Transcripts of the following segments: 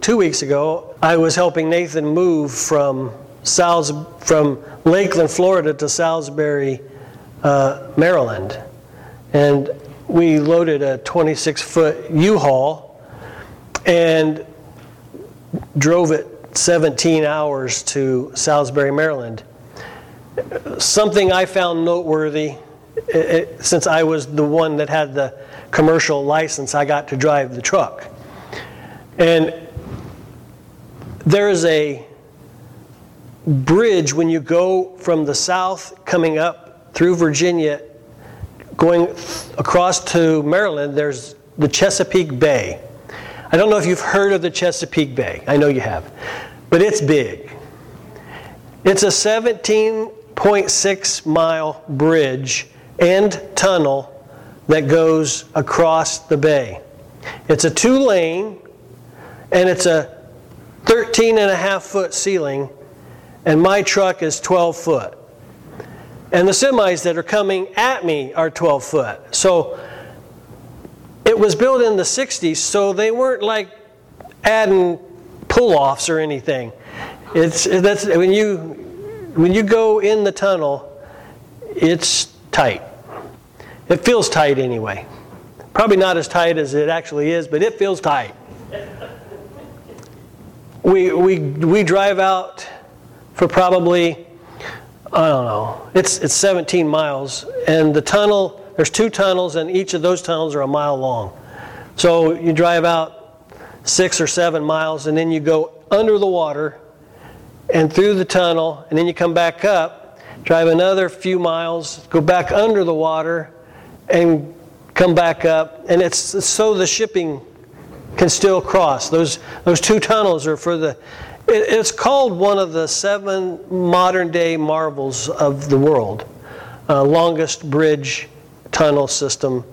Two weeks ago, I was helping Nathan move from Sals- from Lakeland, Florida to Salisbury, uh, Maryland. And we loaded a 26 foot U Haul and drove it 17 hours to Salisbury, Maryland. Something I found noteworthy, it, it, since I was the one that had the commercial license, I got to drive the truck. And there is a bridge when you go from the south coming up through Virginia, going across to Maryland, there's the Chesapeake Bay. I don't know if you've heard of the Chesapeake Bay. I know you have. But it's big. It's a 17.6 mile bridge and tunnel that goes across the bay. It's a two lane and it's a 13 and a half foot ceiling, and my truck is 12 foot. And the semis that are coming at me are 12 foot. So it was built in the 60s, so they weren't like adding pull offs or anything. It's, that's, when, you, when you go in the tunnel, it's tight. It feels tight anyway. Probably not as tight as it actually is, but it feels tight. We, we, we drive out for probably, I don't know, it's, it's 17 miles, and the tunnel, there's two tunnels, and each of those tunnels are a mile long. So you drive out six or seven miles, and then you go under the water and through the tunnel, and then you come back up, drive another few miles, go back under the water, and come back up. And it's so the shipping can still cross. Those, those two tunnels are for the, it, it's called one of the seven modern day marvels of the world. Uh, longest bridge tunnel system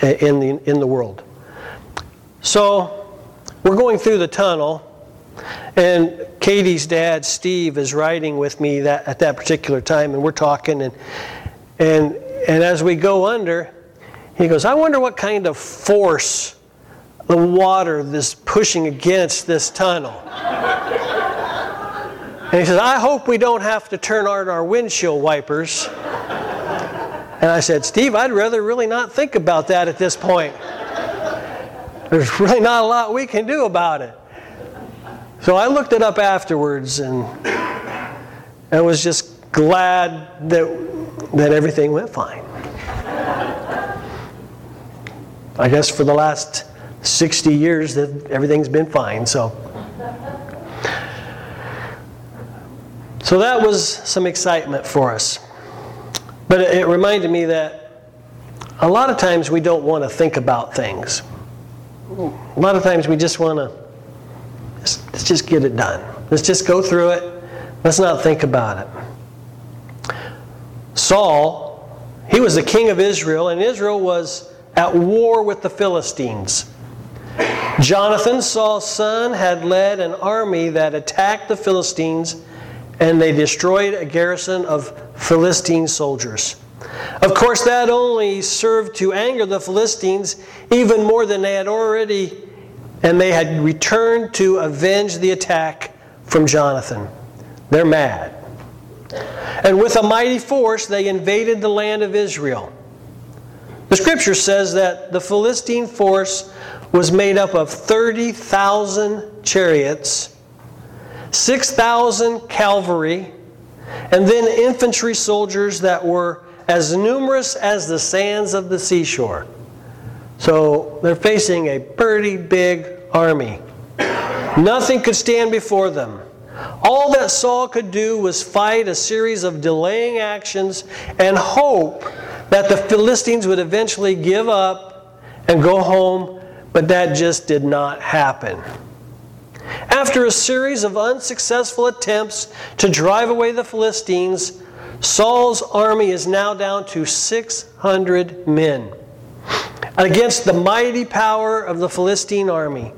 in the, in the world. So we're going through the tunnel, and Katie's dad, Steve, is riding with me that, at that particular time, and we're talking, and, and, and as we go under, he goes, I wonder what kind of force the water is pushing against this tunnel. and he says, I hope we don't have to turn on our windshield wipers. And I said, Steve, I'd rather really not think about that at this point. There's really not a lot we can do about it. So I looked it up afterwards and I was just glad that, that everything went fine. I guess for the last 60 years that everything's been fine, so. So that was some excitement for us. But it reminded me that a lot of times we don't want to think about things. A lot of times we just want to, let's just get it done. Let's just go through it. Let's not think about it. Saul, he was the king of Israel, and Israel was at war with the Philistines. Jonathan, Saul's son, had led an army that attacked the Philistines and they destroyed a garrison of Philistine soldiers. Of course, that only served to anger the Philistines even more than they had already, and they had returned to avenge the attack from Jonathan. They're mad. And with a mighty force, they invaded the land of Israel. The scripture says that the Philistine force was made up of 30,000 chariots, 6,000 cavalry, and then infantry soldiers that were as numerous as the sands of the seashore. So they're facing a pretty big army. Nothing could stand before them. All that Saul could do was fight a series of delaying actions and hope that the Philistines would eventually give up and go home, but that just did not happen. After a series of unsuccessful attempts to drive away the Philistines, Saul's army is now down to 600 men against the mighty power of the Philistine army.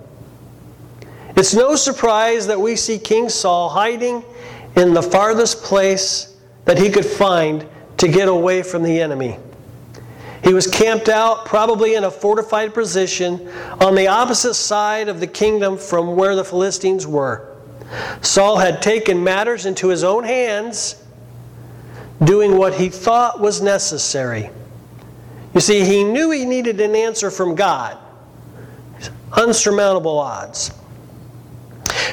It's no surprise that we see King Saul hiding in the farthest place that he could find to get away from the enemy. He was camped out, probably in a fortified position, on the opposite side of the kingdom from where the Philistines were. Saul had taken matters into his own hands, doing what he thought was necessary. You see, he knew he needed an answer from God. Unsurmountable odds.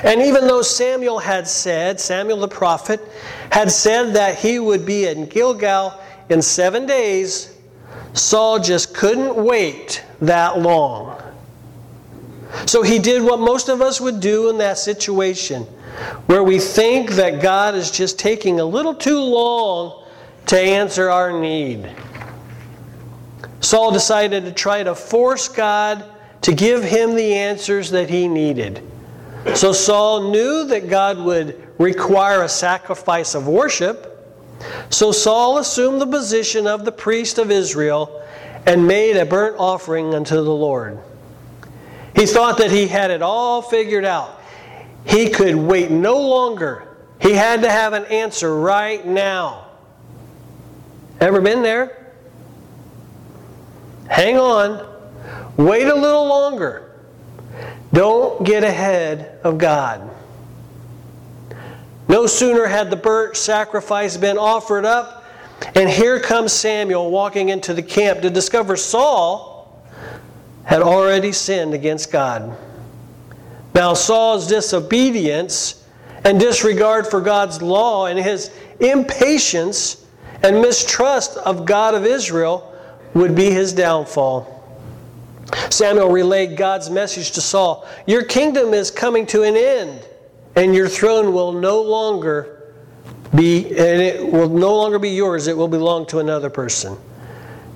And even though Samuel had said, Samuel the prophet, had said that he would be in Gilgal in seven days, Saul just couldn't wait that long. So he did what most of us would do in that situation, where we think that God is just taking a little too long to answer our need. Saul decided to try to force God to give him the answers that he needed. So Saul knew that God would require a sacrifice of worship. So Saul assumed the position of the priest of Israel and made a burnt offering unto the Lord. He thought that he had it all figured out. He could wait no longer. He had to have an answer right now. Ever been there? Hang on. Wait a little longer. Don't get ahead of God. No sooner had the burnt sacrifice been offered up, and here comes Samuel walking into the camp to discover Saul had already sinned against God. Now, Saul's disobedience and disregard for God's law and his impatience and mistrust of God of Israel would be his downfall. Samuel relayed God's message to Saul Your kingdom is coming to an end, and your throne will no longer be, and it will no longer be yours, it will belong to another person.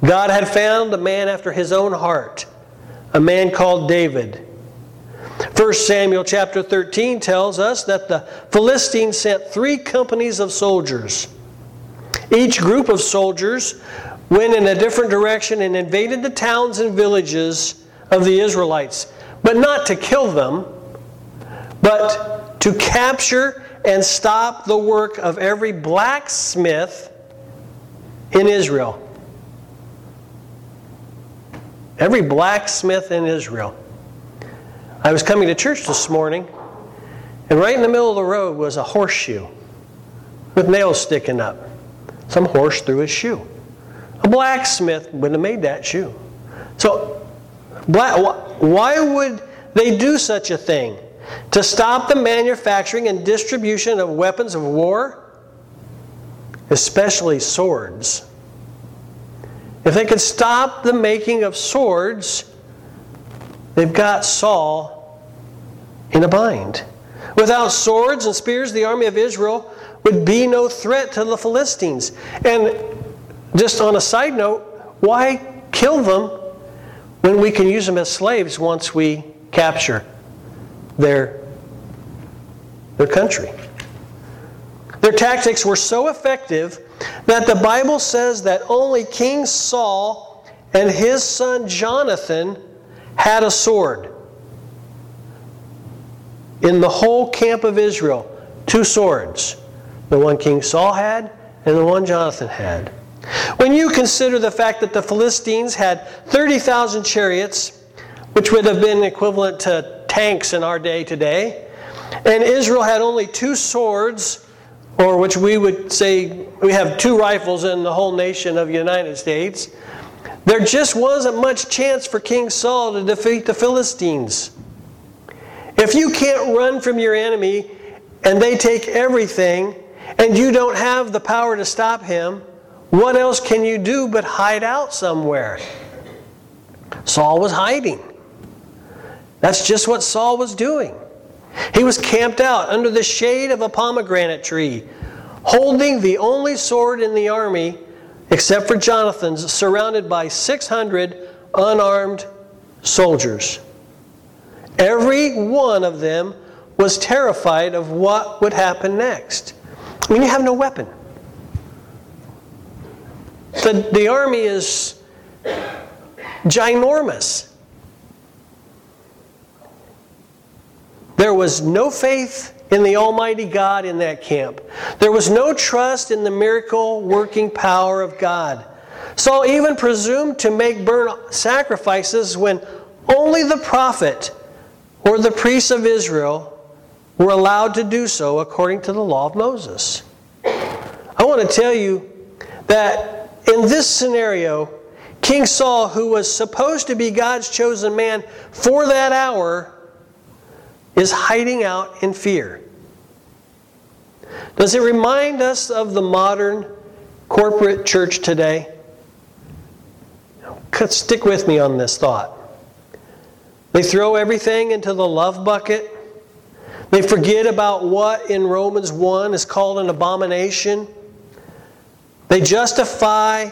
God had found a man after his own heart, a man called David. 1 Samuel chapter 13 tells us that the Philistines sent three companies of soldiers. Each group of soldiers went in a different direction and invaded the towns and villages of the Israelites, but not to kill them, but to capture and stop the work of every blacksmith in Israel. Every blacksmith in Israel. I was coming to church this morning, and right in the middle of the road was a horseshoe with nails sticking up. Some horse threw his shoe. A blacksmith wouldn't have made that shoe. So, why would they do such a thing? To stop the manufacturing and distribution of weapons of war? Especially swords. If they could stop the making of swords, they've got Saul in a bind. Without swords and spears, the army of Israel would be no threat to the Philistines. And just on a side note, why kill them when we can use them as slaves once we capture their, their country? Their tactics were so effective that the Bible says that only King Saul and his son Jonathan had a sword. In the whole camp of Israel, two swords the one King Saul had and the one Jonathan had. When you consider the fact that the Philistines had 30,000 chariots, which would have been equivalent to tanks in our day today, and Israel had only two swords, or which we would say we have two rifles in the whole nation of the United States, there just wasn't much chance for King Saul to defeat the Philistines. If you can't run from your enemy and they take everything, and you don't have the power to stop him, what else can you do but hide out somewhere? Saul was hiding. That's just what Saul was doing. He was camped out under the shade of a pomegranate tree, holding the only sword in the army, except for Jonathan's, surrounded by 600 unarmed soldiers. Every one of them was terrified of what would happen next. I mean, you have no weapon. The, the army is ginormous. There was no faith in the Almighty God in that camp. There was no trust in the miracle working power of God. Saul even presumed to make burnt sacrifices when only the prophet or the priests of Israel were allowed to do so according to the law of Moses. I want to tell you that in this scenario, King Saul, who was supposed to be God's chosen man for that hour, is hiding out in fear. Does it remind us of the modern corporate church today? Stick with me on this thought. They throw everything into the love bucket. They forget about what in Romans 1 is called an abomination. They justify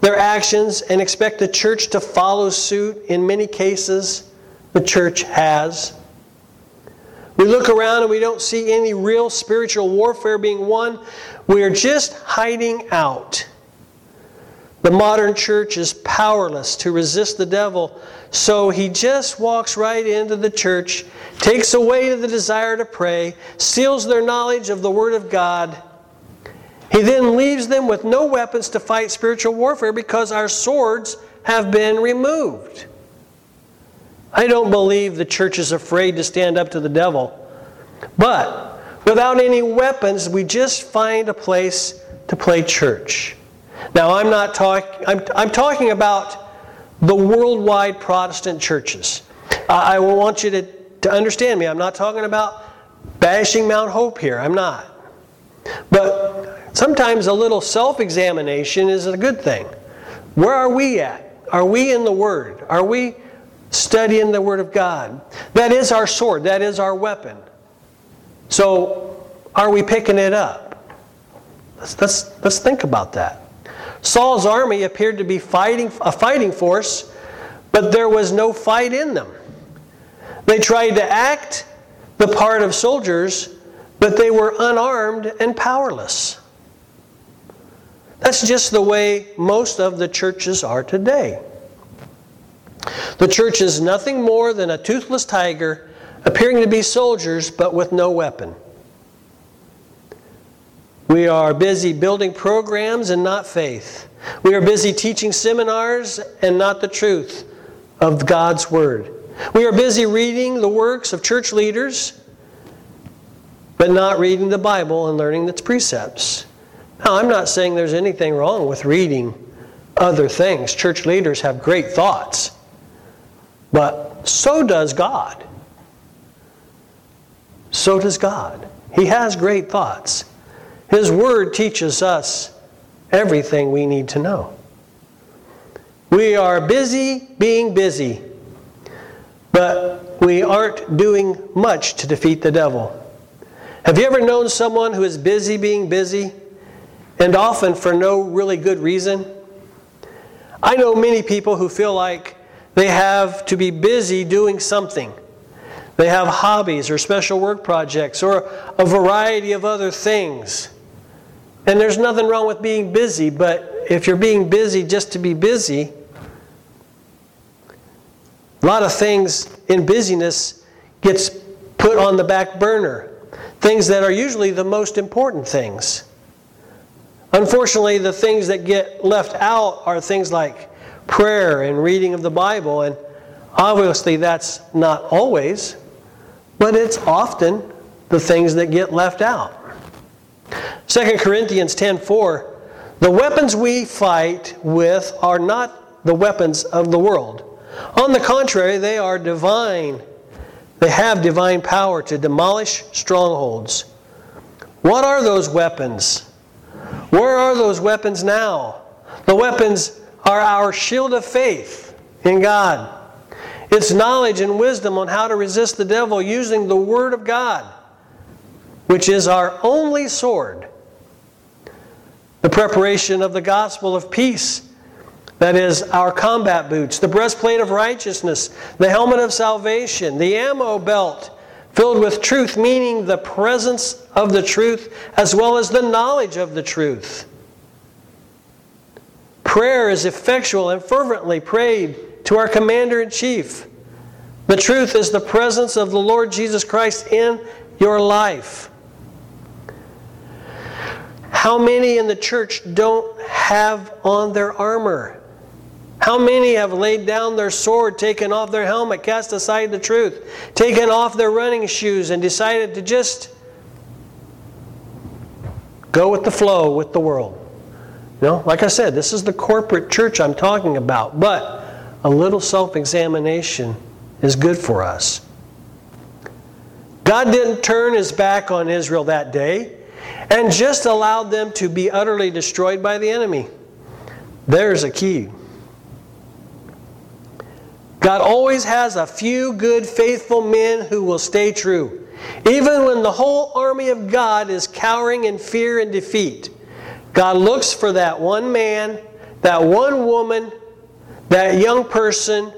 their actions and expect the church to follow suit. In many cases, the church has. We look around and we don't see any real spiritual warfare being won. We are just hiding out. The modern church is powerless to resist the devil, so he just walks right into the church, takes away the desire to pray, steals their knowledge of the Word of God. He then leaves them with no weapons to fight spiritual warfare because our swords have been removed. I don't believe the church is afraid to stand up to the devil. But without any weapons, we just find a place to play church. Now, I'm not talking, I'm, I'm talking about the worldwide Protestant churches. I, I want you to, to understand me. I'm not talking about bashing Mount Hope here. I'm not. But sometimes a little self examination is a good thing. Where are we at? Are we in the Word? Are we studying the Word of God? That is our sword, that is our weapon. So, are we picking it up? Let's, let's, let's think about that. Saul's army appeared to be fighting a fighting force, but there was no fight in them. They tried to act the part of soldiers, but they were unarmed and powerless. That's just the way most of the churches are today. The church is nothing more than a toothless tiger appearing to be soldiers but with no weapon. We are busy building programs and not faith. We are busy teaching seminars and not the truth of God's Word. We are busy reading the works of church leaders, but not reading the Bible and learning its precepts. Now, I'm not saying there's anything wrong with reading other things. Church leaders have great thoughts, but so does God. So does God. He has great thoughts. His Word teaches us everything we need to know. We are busy being busy, but we aren't doing much to defeat the devil. Have you ever known someone who is busy being busy, and often for no really good reason? I know many people who feel like they have to be busy doing something. They have hobbies or special work projects or a variety of other things. And there's nothing wrong with being busy, but if you're being busy just to be busy, a lot of things in busyness gets put on the back burner. Things that are usually the most important things. Unfortunately, the things that get left out are things like prayer and reading of the Bible, and obviously that's not always, but it's often the things that get left out. 2 Corinthians 10:4 The weapons we fight with are not the weapons of the world. On the contrary, they are divine. They have divine power to demolish strongholds. What are those weapons? Where are those weapons now? The weapons are our shield of faith in God. It's knowledge and wisdom on how to resist the devil using the Word of God, which is our only sword the preparation of the gospel of peace. That is our combat boots, the breastplate of righteousness, the helmet of salvation, the ammo belt filled with truth, meaning the presence of the truth as well as the knowledge of the truth. Prayer is effectual and fervently prayed to our commander in chief. The truth is the presence of the Lord Jesus Christ in your life. how many in the church don't have on their armor? How many have laid down their sword, taken off their helmet, cast aside the truth, taken off their running shoes, and decided to just go with the flow with the world? Know, like I said, this is the corporate church I'm talking about, but a little self examination is good for us. God didn't turn his back on Israel that day and just allowed them to be utterly destroyed by the enemy. There's a key. God always has a few good, faithful men who will stay true. Even when the whole army of God is cowering in fear and defeat, God looks for that one man, that one woman, that young person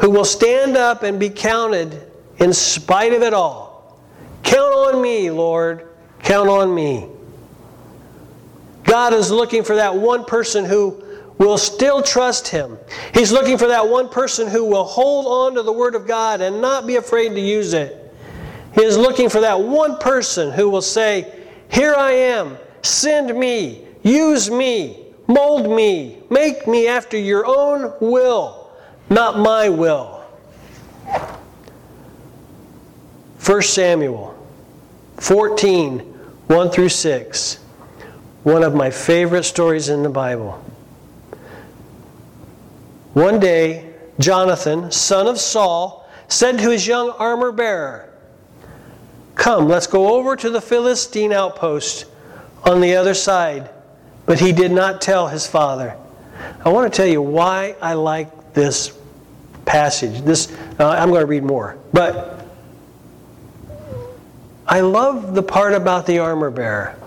who will stand up and be counted in spite of it all. Count on me, Lord. Count on me. God is looking for that one person who will still trust Him. He's looking for that one person who will hold on to the Word of God and not be afraid to use it. He is looking for that one person who will say, Here I am, send me, use me, mold me, make me after your own will, not my will. 1 Samuel 14, 1 through 6. One of my favorite stories in the Bible. One day, Jonathan, son of Saul, said to his young armor bearer, Come, let's go over to the Philistine outpost on the other side. But he did not tell his father. I want to tell you why I like this passage. This uh, I'm going to read more, but I love the part about the armor bearer.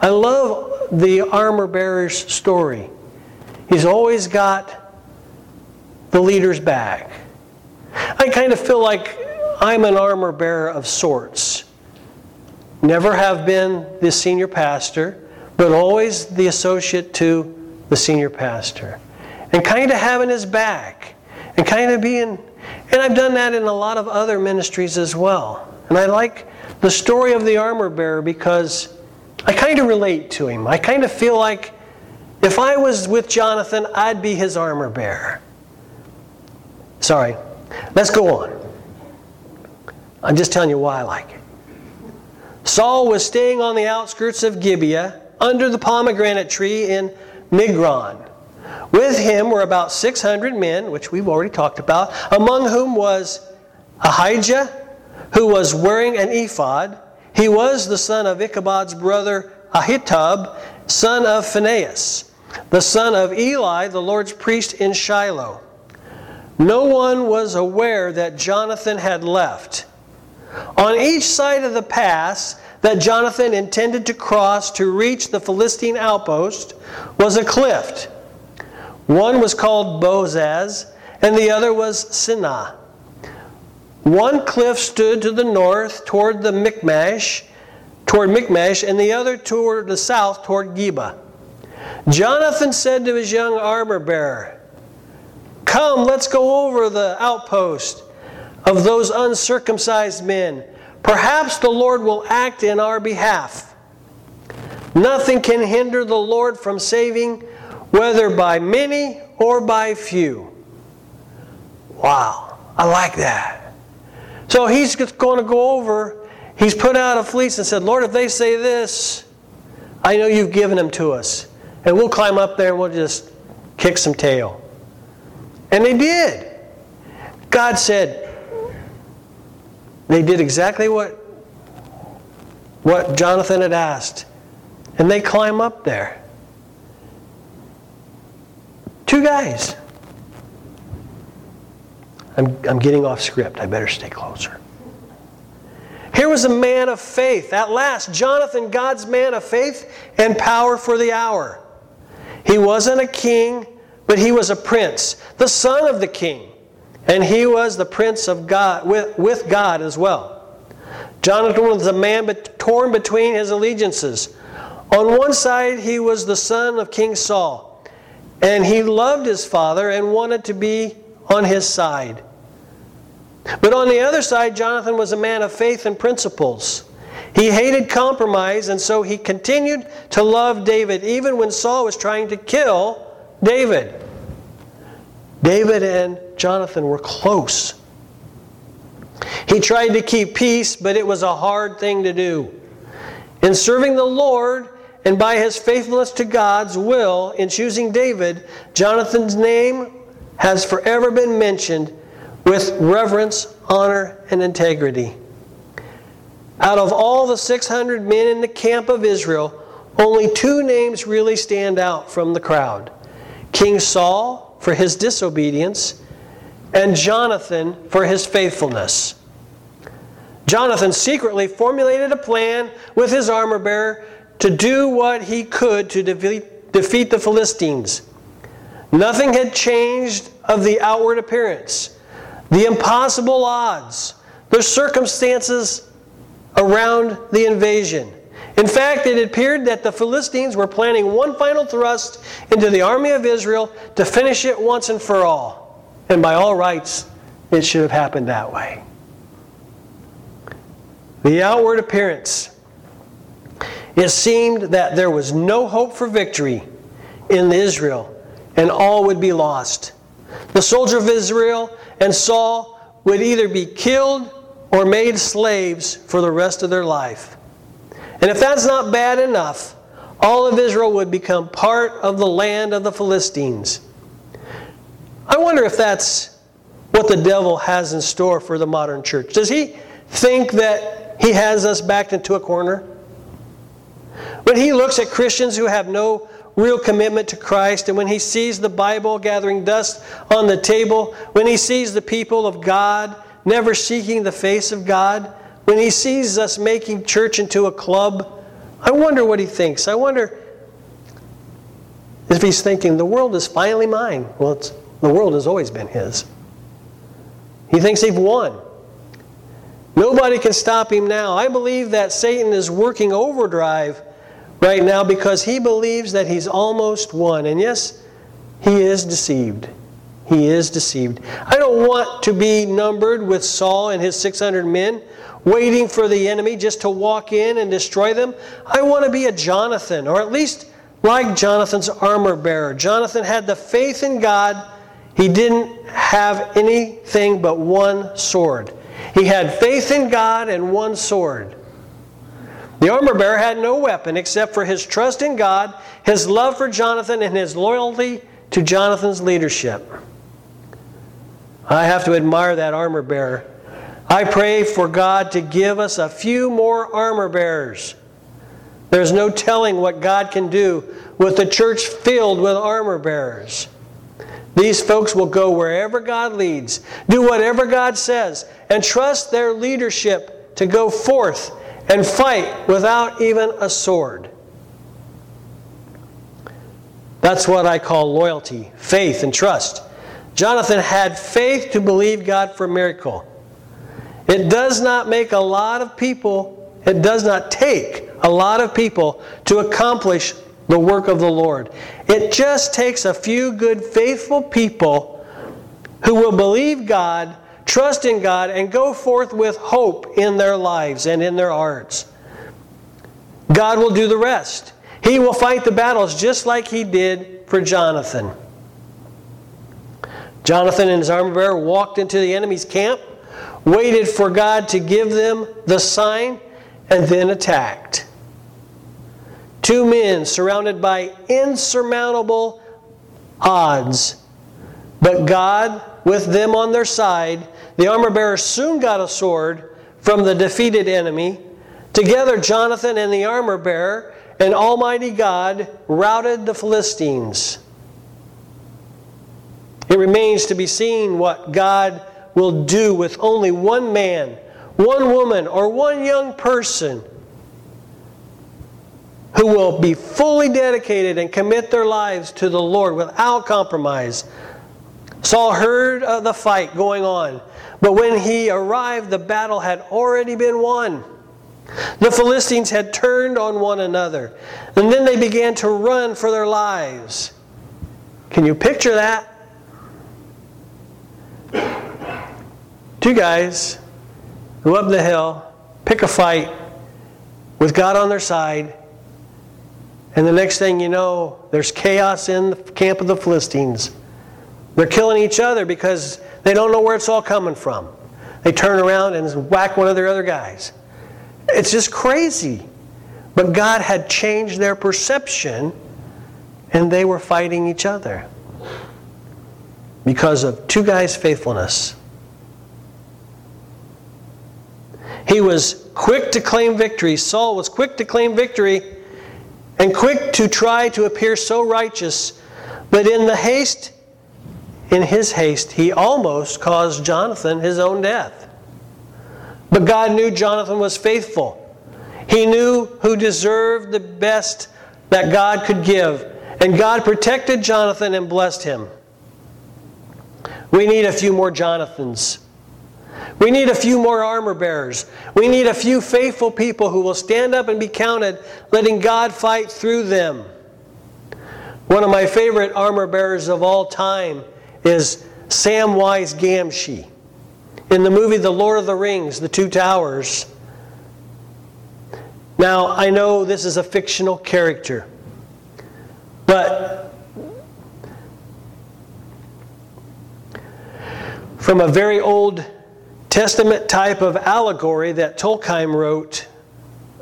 I love the armor bearer's story. He's always got the leader's back. I kind of feel like I'm an armor bearer of sorts. Never have been the senior pastor, but always the associate to the senior pastor. And kind of having his back. And kind of being, and I've done that in a lot of other ministries as well. And I like the story of the armor bearer because I kind of relate to him. I kind of feel like if I was with Jonathan, I'd be his armor bearer. Sorry. Let's go on. I'm just telling you why I like it. Saul was staying on the outskirts of Gibeah under the pomegranate tree in Migron. With him were about 600 men, which we've already talked about, among whom was Ahijah, who was wearing an ephod. He was the son of Ichabod's brother Ahitub, son of Phinehas the son of Eli, the Lord's priest in Shiloh. No one was aware that Jonathan had left. On each side of the pass that Jonathan intended to cross to reach the Philistine outpost was a cliff. One was called Bozez, and the other was Seneh. One cliff stood to the north toward the Michmash, toward Michmash, and the other toward the south toward Geba. Jonathan said to his young armor bearer, Come, let's go over the outpost of those uncircumcised men. Perhaps the Lord will act in our behalf. Nothing can hinder the Lord from saving, whether by many or by few. Wow, I like that. So he's going to go over, he's put out a fleece and said, Lord, if they say this, I know you've given them to us. And we'll climb up there and we'll just kick some tail. And they did. God said, they did exactly what, what Jonathan had asked. And they climb up there. Two guys. I'm, I'm getting off script. I better stay closer. Here was a man of faith. At last, Jonathan, God's man of faith and power for the hour. He wasn't a king, but he was a prince, the son of the king. And he was the prince of God, with, with God as well. Jonathan was a man torn between his allegiances. On one side, he was the son of King Saul, and he loved his father and wanted to be on his side. But on the other side, Jonathan was a man of faith and principles. He hated compromise, and so he continued to love David even when Saul was trying to kill David. David and Jonathan were close. He tried to keep peace, but it was a hard thing to do. In serving the Lord and by his faithfulness to God's will in choosing David, Jonathan's name has forever been mentioned with reverence, honor, and integrity. Out of all the 600 men in the camp of Israel, only two names really stand out from the crowd King Saul for his disobedience, and Jonathan for his faithfulness. Jonathan secretly formulated a plan with his armor bearer to do what he could to defeat, defeat the Philistines. Nothing had changed of the outward appearance, the impossible odds, the circumstances around the invasion. In fact, it appeared that the Philistines were planning one final thrust into the army of Israel to finish it once and for all. And by all rights, it should have happened that way. The outward appearance. It seemed that there was no hope for victory in Israel, and all would be lost. The soldier of Israel and Saul would either be killed or made slaves for the rest of their life. And if that's not bad enough, all of Israel would become part of the land of the Philistines. I wonder if that's what the devil has in store for the modern church. Does he think that he has us backed into a corner? When he looks at Christians who have no real commitment to Christ, and when he sees the Bible gathering dust on the table, when he sees the people of God never seeking the face of God, when he sees us making church into a club, I wonder what he thinks. I wonder if he's thinking, the world is finally mine. Well, the world has always been his. He thinks he's won. Nobody can stop him now. I believe that Satan is working overdrive right now because he believes that he's almost won. And yes, he is deceived. He is deceived. I don't want to be numbered with Saul and his 600 men waiting for the enemy just to walk in and destroy them. I want to be a Jonathan, or at least like Jonathan's armor bearer. Jonathan had the faith in God. He didn't have anything but one sword. He had faith in God and one sword. The armor bearer had no weapon except for his trust in God, his love for Jonathan, and his loyalty to Jonathan's leadership. I have to admire that armor bearer. I pray for God to give us a few more armor bearers. There's no telling what God can do with the church filled with armor bearers. These folks will go wherever God leads, do whatever God says, and trust their leadership to go forth and fight without even a sword. That's what I call loyalty, faith, and trust. Jonathan had faith to believe God for a miracle. It does not make a lot of people, it does not take a lot of people to accomplish the work of the Lord. It just takes a few good, faithful people who will believe God, trust in God, and go forth with hope in their lives and in their hearts. God will do the rest. He will fight the battles just like He did for Jonathan. Jonathan and his armor bearer walked into the enemy's camp, waited for God to give them the sign, and then attacked. Two men surrounded by insurmountable odds, but God with them on their side. The armor bearer soon got a sword from the defeated enemy. Together, Jonathan and the armor bearer and Almighty God routed the Philistines. It remains to be seen what God will do with only one man, one woman, or one young person who will be fully dedicated and commit their lives to the Lord without compromise. Saul heard of the fight going on, but when he arrived, the battle had already been won. The Philistines had turned on one another, and then they began to run for their lives. Can you picture that? Two guys go up the hill, pick a fight, with God on their side. And the next thing you know, there's chaos in the camp of the Philistines. They're killing each other because they don't know where it's all coming from. They turn around and whack one of their other guys. It's just crazy. But God had changed their perception and they were fighting each other because of two guys' faithfulness. He was quick to claim victory. Saul was quick to claim victory and quick to try to appear so righteous. But in the haste, in his haste, he almost caused Jonathan his own death. But God knew Jonathan was faithful. He knew who deserved the best that God could give. And God protected Jonathan and blessed him. We need a few more Jonathans. We need a few more armor bearers. We need a few faithful people who will stand up and be counted, letting God fight through them. One of my favorite armor bearers of all time is Samwise Gamgee. In the movie The Lord of the Rings, The Two Towers. Now, I know this is a fictional character, but from a very old Testament type of allegory that Tolkien wrote,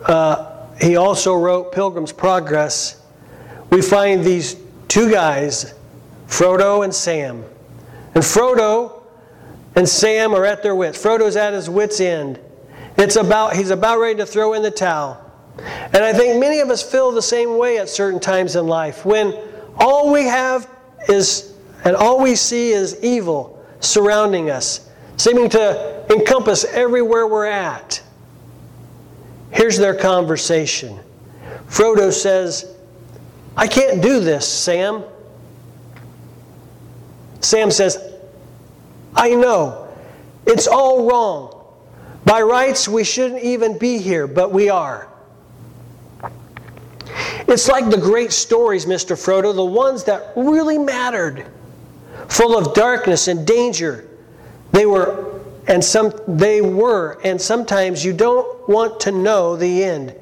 uh, he also wrote Pilgrim's Progress. We find these two guys, Frodo and Sam. And Frodo and Sam are at their wits. Frodo's at his wits' end. It's about he's about ready to throw in the towel. And I think many of us feel the same way at certain times in life when all we have is and all we see is evil surrounding us, seeming to encompass everywhere we're at. Here's their conversation. Frodo says, I can't do this, Sam. Sam says, I know. It's all wrong. By rights, we shouldn't even be here, but we are. It's like the great stories, Mr. Frodo, the ones that really mattered, full of darkness and danger. They were and some they were and sometimes you don't want to know the end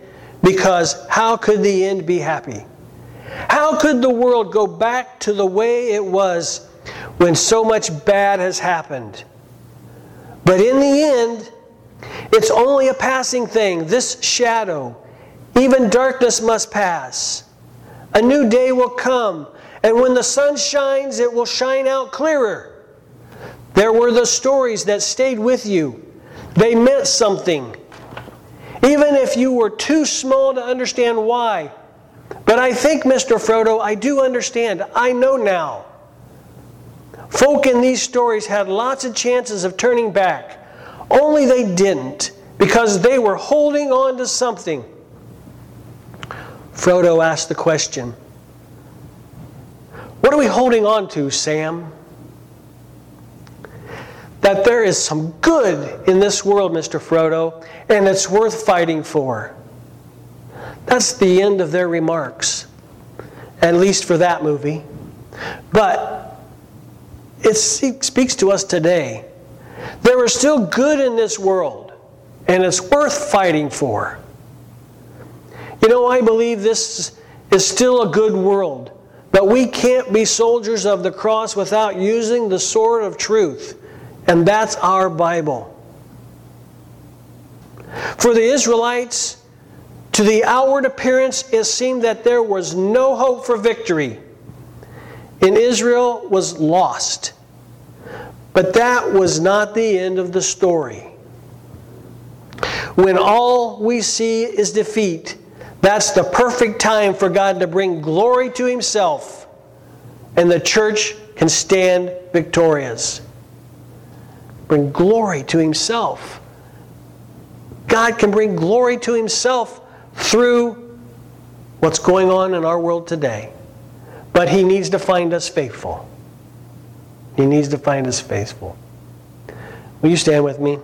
because how could the end be happy? How could the world go back to the way it was when so much bad has happened? But in the end, it's only a passing thing, this shadow. Even darkness must pass. A new day will come, and when the sun shines, it will shine out clearer. There were the stories that stayed with you, they meant something. Even if you were too small to understand why. But I think, Mr. Frodo, I do understand. I know now. Folk in these stories had lots of chances of turning back, only they didn't because they were holding on to something. Frodo asked the question What are we holding on to, Sam? That there is some good in this world, Mr. Frodo, and it's worth fighting for. That's the end of their remarks, at least for that movie. But it speaks to us today. There is still good in this world, and it's worth fighting for. You know, I believe this is still a good world, but we can't be soldiers of the cross without using the sword of truth and that's our Bible. For the Israelites, to the outward appearance, it seemed that there was no hope for victory. And Israel was lost. But that was not the end of the story. When all we see is defeat, that's the perfect time for God to bring glory to Himself, and the church can stand victorious bring glory to himself. God can bring glory to himself through what's going on in our world today. But he needs to find us faithful. He needs to find us faithful. Will you stand with me?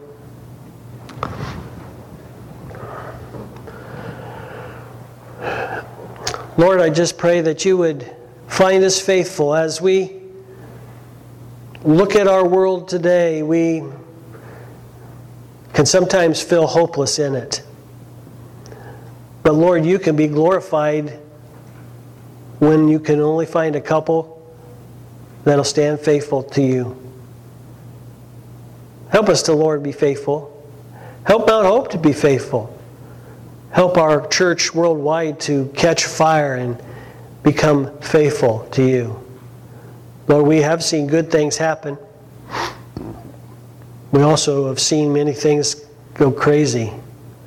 Lord, I just pray that you would find us faithful as we look at our world today, we can sometimes feel hopeless in it. But Lord, you can be glorified when you can only find a couple that'll stand faithful to you. Help us to, Lord, be faithful. Help Mount Hope to be faithful. Help our church worldwide to catch fire and become faithful to you. Lord, we have seen good things happen. We also have seen many things go crazy,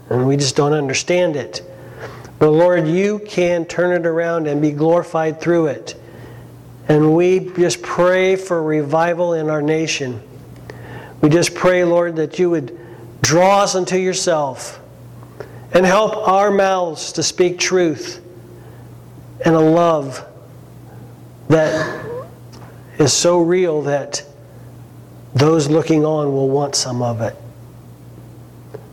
and we just don't understand it. But Lord, you can turn it around and be glorified through it. And we just pray for revival in our nation. We just pray, Lord, that you would draw us unto yourself and help our mouths to speak truth and a love that is so real that those looking on will want some of it.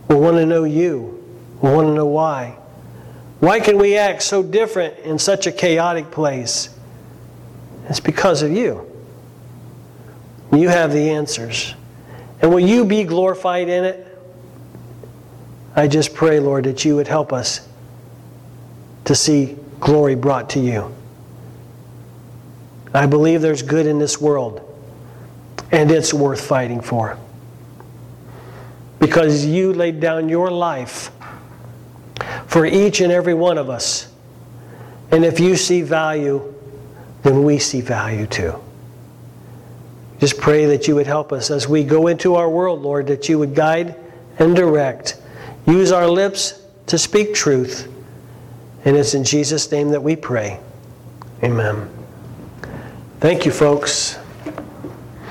Will want to know you. Will want to know why. Why can we act so different in such a chaotic place? It's because of you. You have the answers. And will you be glorified in it? I just pray, Lord, that you would help us to see glory brought to you. I believe there's good in this world, and it's worth fighting for. Because you laid down your life for each and every one of us. And if you see value, then we see value too. Just pray that you would help us as we go into our world, Lord, that you would guide and direct. Use our lips to speak truth. And it's in Jesus' name that we pray. Amen. Thank you, folks.